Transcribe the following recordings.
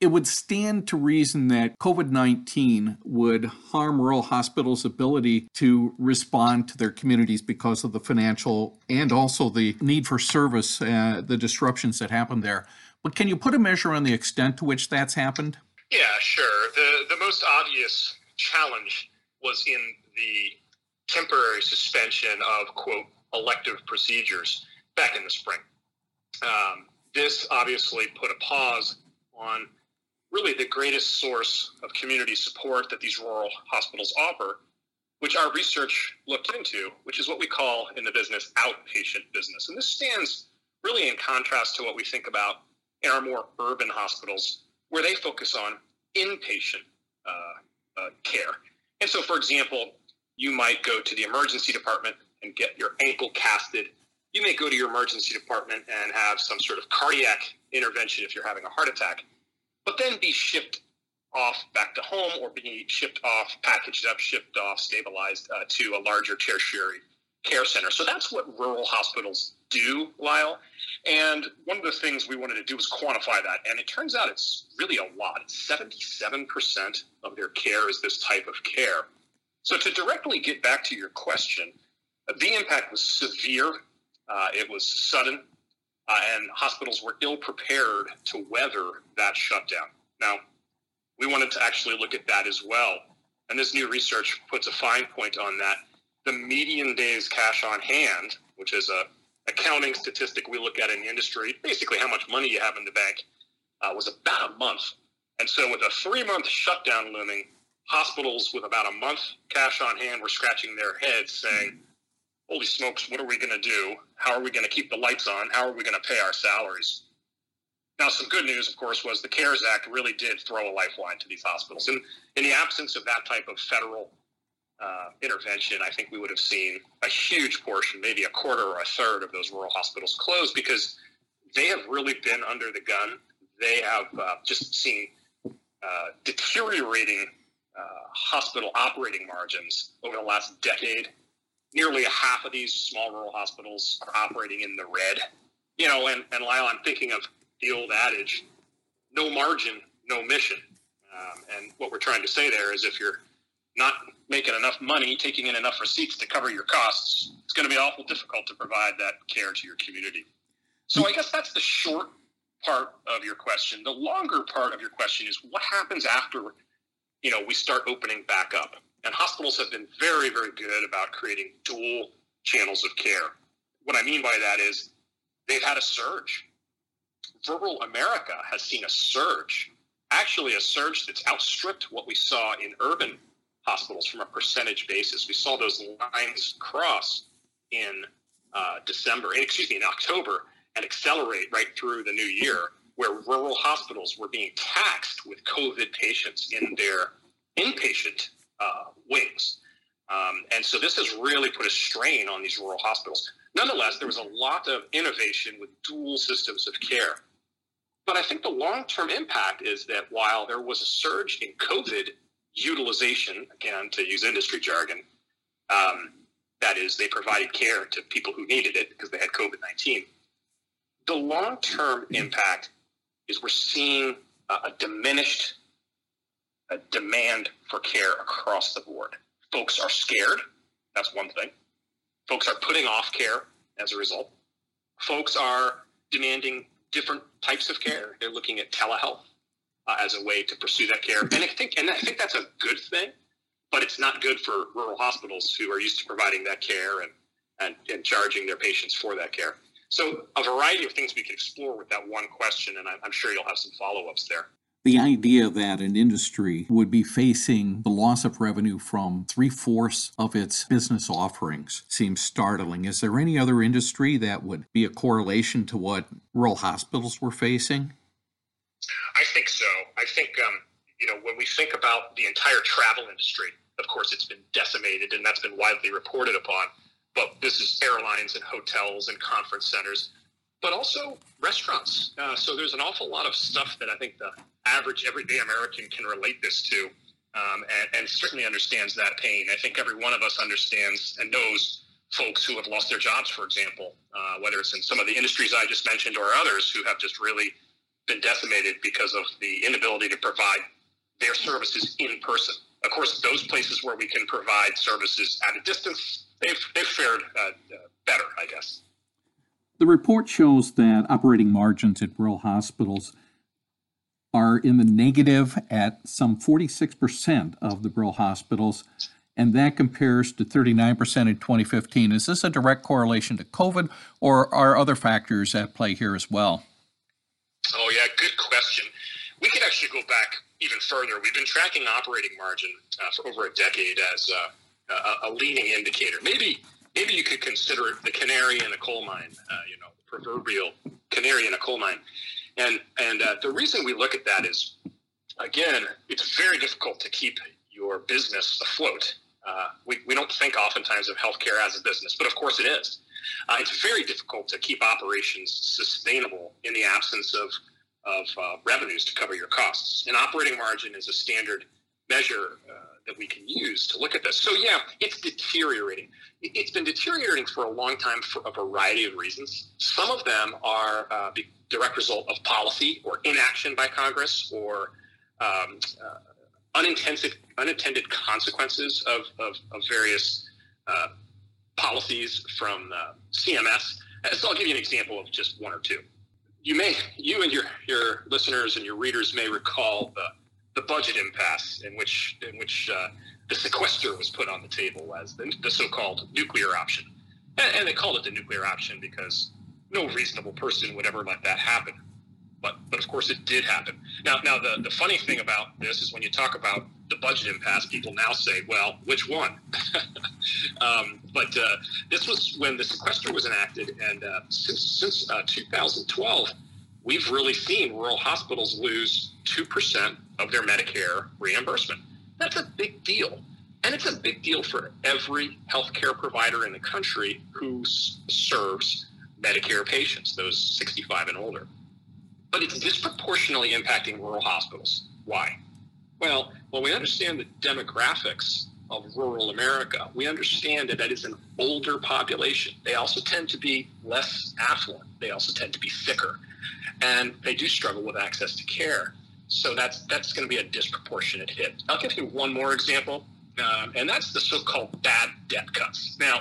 it would stand to reason that COVID 19 would harm rural hospitals' ability to respond to their communities because of the financial and also the need for service, uh, the disruptions that happened there. But can you put a measure on the extent to which that's happened? Yeah, sure. The, the most obvious challenge was in the temporary suspension of, quote, elective procedures back in the spring. Um, this obviously put a pause on really the greatest source of community support that these rural hospitals offer, which our research looked into, which is what we call in the business outpatient business. And this stands really in contrast to what we think about in our more urban hospitals, where they focus on inpatient uh, uh, care. And so, for example, you might go to the emergency department and get your ankle casted. You may go to your emergency department and have some sort of cardiac intervention if you're having a heart attack but then be shipped off back to home or be shipped off, packaged up, shipped off, stabilized uh, to a larger tertiary care center. So that's what rural hospitals do, Lyle. And one of the things we wanted to do was quantify that. And it turns out it's really a lot. 77% of their care is this type of care. So to directly get back to your question, the impact was severe. Uh, it was sudden uh, and hospitals were ill prepared to weather that shutdown. Now, we wanted to actually look at that as well. And this new research puts a fine point on that. The median days cash on hand, which is a accounting statistic we look at in the industry, basically how much money you have in the bank, uh, was about a month. And so, with a three month shutdown looming, hospitals with about a month cash on hand were scratching their heads saying, holy smokes, what are we going to do? How are we going to keep the lights on? How are we going to pay our salaries? Now, some good news, of course, was the CARES Act really did throw a lifeline to these hospitals. And in the absence of that type of federal uh, intervention, I think we would have seen a huge portion, maybe a quarter or a third of those rural hospitals closed because they have really been under the gun. They have uh, just seen uh, deteriorating uh, hospital operating margins over the last decade nearly a half of these small rural hospitals are operating in the red. You know, and, and Lyle, I'm thinking of the old adage, no margin, no mission. Um, and what we're trying to say there is if you're not making enough money, taking in enough receipts to cover your costs, it's going to be awful difficult to provide that care to your community. So I guess that's the short part of your question. The longer part of your question is what happens after, you know, we start opening back up. And hospitals have been very, very good about creating dual channels of care. What I mean by that is they've had a surge. Rural America has seen a surge, actually, a surge that's outstripped what we saw in urban hospitals from a percentage basis. We saw those lines cross in uh, December, excuse me, in October, and accelerate right through the new year, where rural hospitals were being taxed with COVID patients in their inpatient uh, wings. Um, and so this has really put a strain on these rural hospitals. Nonetheless, there was a lot of innovation with dual systems of care. But I think the long term impact is that while there was a surge in COVID utilization, again, to use industry jargon, um, that is, they provided care to people who needed it because they had COVID 19. The long term impact is we're seeing a diminished a demand for care across the board. Folks are scared. That's one thing. Folks are putting off care as a result. Folks are demanding different types of care. They're looking at telehealth uh, as a way to pursue that care, and I think and I think that's a good thing. But it's not good for rural hospitals who are used to providing that care and and, and charging their patients for that care. So a variety of things we can explore with that one question, and I'm, I'm sure you'll have some follow ups there. The idea that an industry would be facing the loss of revenue from three fourths of its business offerings seems startling. Is there any other industry that would be a correlation to what rural hospitals were facing? I think so. I think, um, you know, when we think about the entire travel industry, of course, it's been decimated and that's been widely reported upon. But this is airlines and hotels and conference centers but also restaurants. Uh, so there's an awful lot of stuff that I think the average everyday American can relate this to, um, and, and, certainly understands that pain. I think every one of us understands and knows folks who have lost their jobs, for example, uh, whether it's in some of the industries I just mentioned or others who have just really been decimated because of the inability to provide their services in person. Of course, those places where we can provide services at a distance, they've, they've fared uh, better, I guess. The report shows that operating margins at rural hospitals are in the negative at some 46% of the rural hospitals, and that compares to 39% in 2015. Is this a direct correlation to COVID, or are other factors at play here as well? Oh, yeah, good question. We could actually go back even further. We've been tracking operating margin uh, for over a decade as uh, a, a, leading indicator. Maybe maybe you could consider it the canary in a coal mine, uh, you know, proverbial canary in a coal mine. And and uh, the reason we look at that is, again, it's very difficult to keep your business afloat. Uh, we, we don't think oftentimes of healthcare as a business, but of course it is. Uh, it's very difficult to keep operations sustainable in the absence of of uh, revenues to cover your costs. And operating margin is a standard measure uh, that we can use to look at this. So yeah, it's deteriorating. It's been deteriorating for a long time for a variety of reasons. Some of them are uh, direct result of policy or inaction by Congress or um, uh, unintended unintended consequences of, of, of various uh, policies from uh, CMS. So I'll give you an example of just one or two you may you and your your listeners and your readers may recall the the budget impasse in which in which uh, the sequester was put on the table as the, the so-called nuclear option, and, and, they called it the nuclear option because no reasonable person would ever let that happen. But but of course it did happen. Now now the the funny thing about this is when you talk about the budget impasse, people now say, well, which one? um, but uh, this was when the sequester was enacted, and uh, since since uh, 2012, we've really seen rural hospitals lose two percent of their Medicare reimbursement. That's a big deal, and it's a big deal for every healthcare provider in the country who serves Medicare patients, those 65 and older. But it's disproportionately impacting rural hospitals. Why? Well, when we understand the demographics of rural America, we understand that that is an older population. They also tend to be less affluent. They also tend to be sicker, and they do struggle with access to care. So that's that's going to be a disproportionate hit. I'll give you one more example, uh, and that's the so-called bad debt cuts. Now,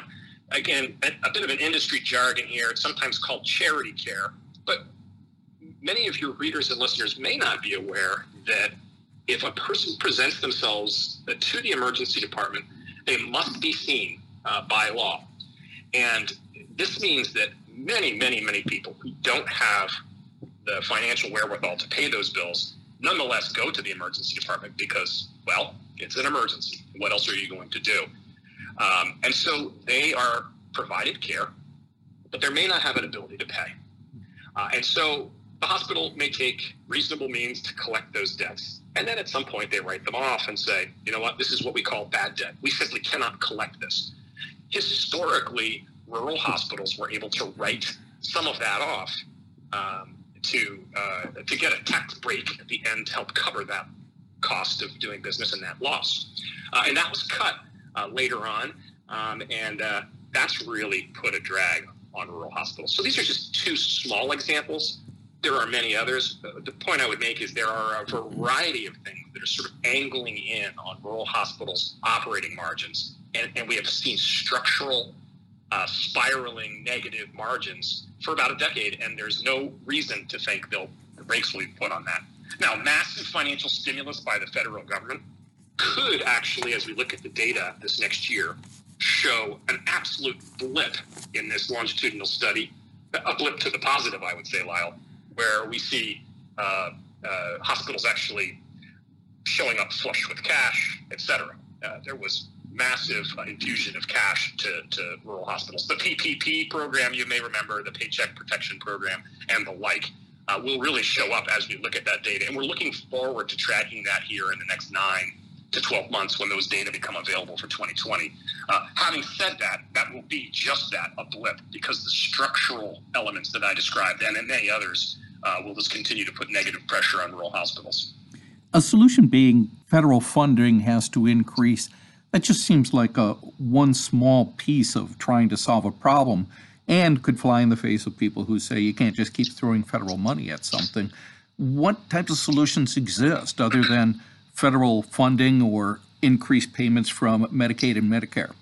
again, a, a bit of an industry jargon here. It's sometimes called charity care, but many of your readers and listeners may not be aware that if a person presents themselves to the emergency department, they must be seen uh, by law. And this means that many, many, many people who don't have the financial wherewithal to pay those bills nonetheless go to the emergency department because, well, it's an emergency. What else are you going to do? Um, and so they are provided care, but they may not have an ability to pay. Uh, and so the hospital may take reasonable means to collect those debts. And then at some point, they write them off and say, you know what, this is what we call bad debt. We simply cannot collect this. Historically, rural hospitals were able to write some of that off um, to, uh, to get a tax break at the end to help cover that cost of doing business and that loss. Uh, and that was cut uh, later on. Um, and uh, that's really put a drag on rural hospitals. So these are just two small examples there are many others. The point I would make is there are a variety of things that are sort of angling in on rural hospitals' operating margins, and, and we have seen structural, uh, spiraling negative margins for about a decade, and there's no reason to think they'll the brakes will be put on that. Now, massive financial stimulus by the federal government could actually, as we look at the data this next year, show an absolute blip in this longitudinal study, a blip to the positive, I would say, Lyle, where we see uh, uh, hospitals actually showing up flush with cash, et cetera. Uh, there was massive infusion of cash to, to rural hospitals. The PPP program, you may remember, the Paycheck Protection Program, and the like, uh, will really show up as we look at that data. And we're looking forward to tracking that here in the next nine to 12 months when those data become available for 2020. Uh, having said that, that will be just that, a blip, because the structural elements that I described and many others uh, will just continue to put negative pressure on rural hospitals. A solution being federal funding has to increase. That just seems like a one small piece of trying to solve a problem and could fly in the face of people who say you can't just keep throwing federal money at something. what types of solutions exist other than federal funding or increased payments from Medicaid and Medicare?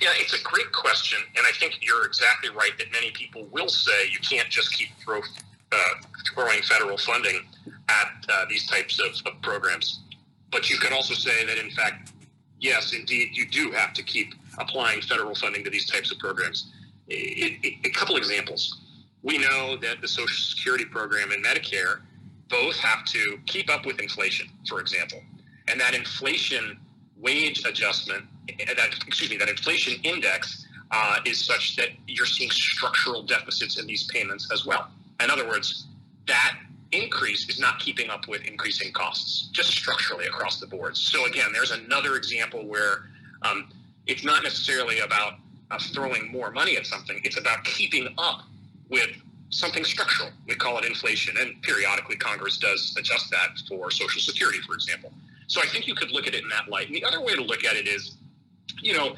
Yeah, it's a great question, and I think you're exactly right that many people will say you can't just keep throw, uh, throwing federal funding at uh, these types of, of programs. But you can also say that, in fact, yes, indeed, you do have to keep applying federal funding to these types of programs. It, it, a couple examples. We know that the Social Security program and Medicare both have to keep up with inflation, for example. And that inflation wage adjustment, eh, that excuse me, that inflation index uh, is such that you're seeing structural deficits in these payments as well. In other words, that increase is not keeping up with increasing costs, just structurally across the board. So again, there's another example where um, it's not necessarily about uh, throwing more money at something; it's about keeping up with something structural. We call it inflation, and periodically Congress does adjust that for Social Security, for example. So I think you could look at it in that light. And the other way to look at it is, you know,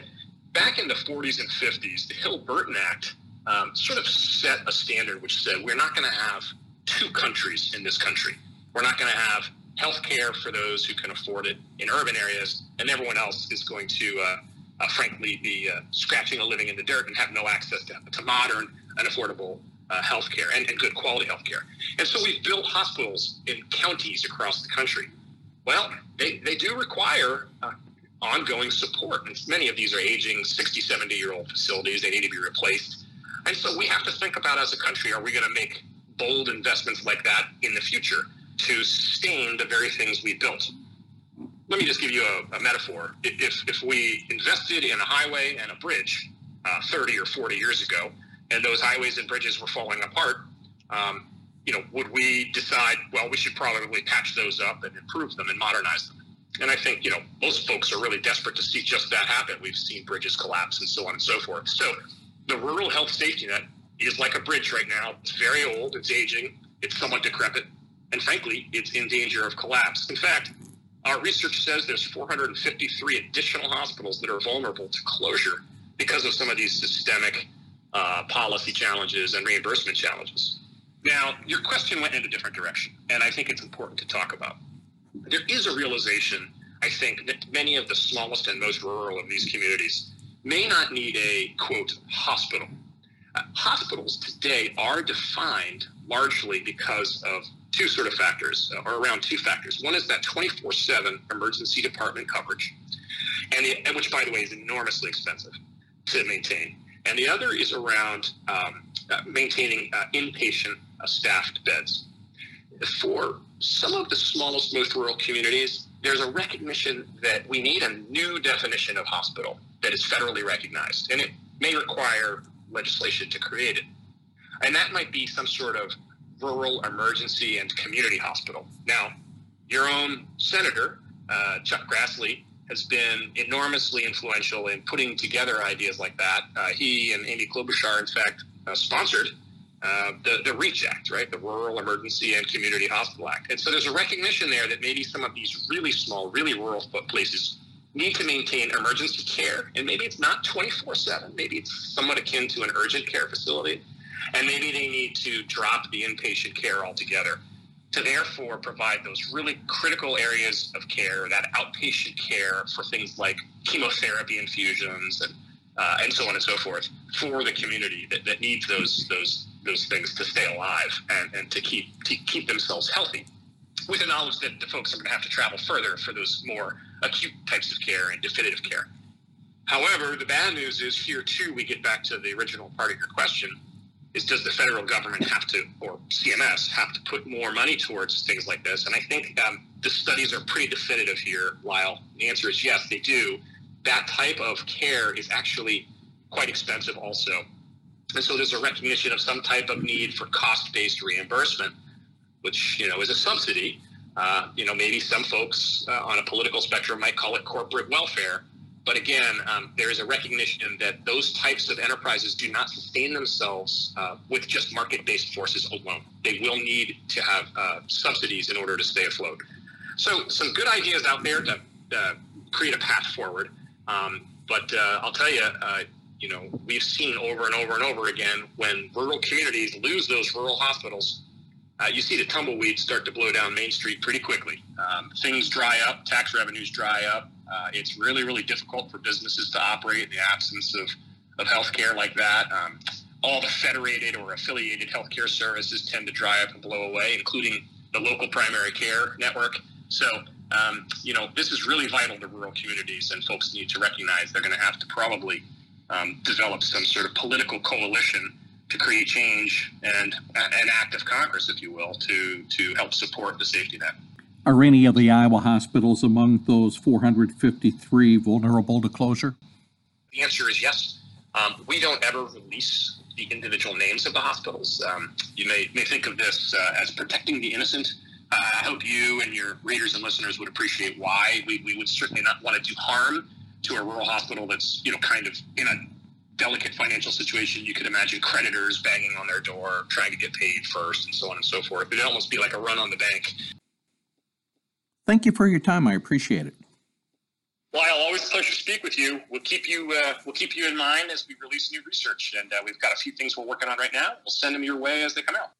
back in the 40s and 50s, the Hill Burton Act um, sort of set a standard which said we're not going to have two countries in this country. We're not going to have health care for those who can afford it in urban areas, and everyone else is going to, uh, uh, frankly, be uh, scratching a living in the dirt and have no access to, to modern and affordable uh, health care and, and good quality health care. And so we've built hospitals in counties across the country well, they, they do require uh, ongoing support. And many of these are aging 60, 70 year old facilities. They need to be replaced. And so we have to think about as a country, are we going to make bold investments like that in the future to sustain the very things we built? Let me just give you a, a metaphor. If, if we invested in a highway and a bridge uh, 30 or 40 years ago, and those highways and bridges were falling apart, um, you know, would we decide, well, we should probably patch those up and improve them and modernize them? And I think, you know, most folks are really desperate to see just that happen. We've seen bridges collapse and so on and so forth. So the rural health safety net is like a bridge right now. It's very old, it's aging, it's somewhat decrepit, and frankly, it's in danger of collapse. In fact, our research says there's 453 additional hospitals that are vulnerable to closure because of some of these systemic uh, policy challenges and reimbursement challenges. Now, your question went in a different direction, and I think it's important to talk about. There is a realization, I think, that many of the smallest and most rural of these communities may not need a quote hospital. Uh, hospitals today are defined largely because of two sort of factors, uh, or around two factors. One is that 24 7 emergency department coverage, and, the, which, by the way, is enormously expensive to maintain. And the other is around um, uh, maintaining uh, inpatient staffed beds. For some of the smallest, most rural communities, there's a recognition that we need a new definition of hospital that is federally recognized, and it may require legislation to create it. And that might be some sort of rural emergency and community hospital. Now, your own senator, uh, Chuck Grassley, has been enormously influential in putting together ideas like that. Uh, he and Amy Klobuchar, in fact, uh, sponsored uh, the, the REACH Act, right? The Rural Emergency and Community Hospital Act. And so there's a recognition there that maybe some of these really small, really rural places need to maintain emergency care. And maybe it's not 24 7, maybe it's somewhat akin to an urgent care facility. And maybe they need to drop the inpatient care altogether to therefore provide those really critical areas of care, that outpatient care for things like chemotherapy infusions and uh, and so on and so forth for the community that, that needs those those those things to stay alive and, and to keep to keep themselves healthy with the knowledge that the folks are going to have to travel further for those more acute types of care and definitive care. However, the bad news is here too, we get back to the original part of your question is does the federal government have to, or CMS, have to put more money towards things like this? And I think um, the studies are pretty definitive here, Lyle. The answer is yes, they do. That type of care is actually quite expensive also. And so there's a recognition of some type of need for cost-based reimbursement, which you know is a subsidy. Uh, you know, maybe some folks uh, on a political spectrum might call it corporate welfare. But again, um, there is a recognition that those types of enterprises do not sustain themselves uh, with just market-based forces alone. They will need to have uh, subsidies in order to stay afloat. So, some good ideas out there to uh, create a path forward. Um, but uh, I'll tell you, you know, we've seen over and over and over again when rural communities lose those rural hospitals, uh, you see the tumbleweeds start to blow down Main Street pretty quickly. Um, things dry up, tax revenues dry up. Uh, it's really, really difficult for businesses to operate in the absence of, of healthcare like that. Um, all the federated or affiliated healthcare services tend to dry up and blow away, including the local primary care network. So, um, you know, this is really vital to rural communities, and folks need to recognize they're going to have to probably um, develop some sort of political coalition to create change and an act of Congress, if you will, to to help support the safety net. Are any of the Iowa hospitals among those 453 vulnerable to closure? The answer is yes. Um, we don't ever release the individual names of the hospitals. Um, you may, may think of this uh, as protecting the innocent. Uh, I hope you and your readers and listeners would appreciate why we, we would certainly not want to do harm to a rural hospital that's you know kind of in a delicate financial situation. You could imagine creditors banging on their door, trying to get paid first, and so on and so forth. It'd almost be like a run on the bank. Thank you for your time. I appreciate it. Well, Al, always a pleasure to speak with you. We'll keep you uh, we'll keep you in mind as we release new research, and uh, we've got a few things we're working on right now. We'll send them your way as they come out.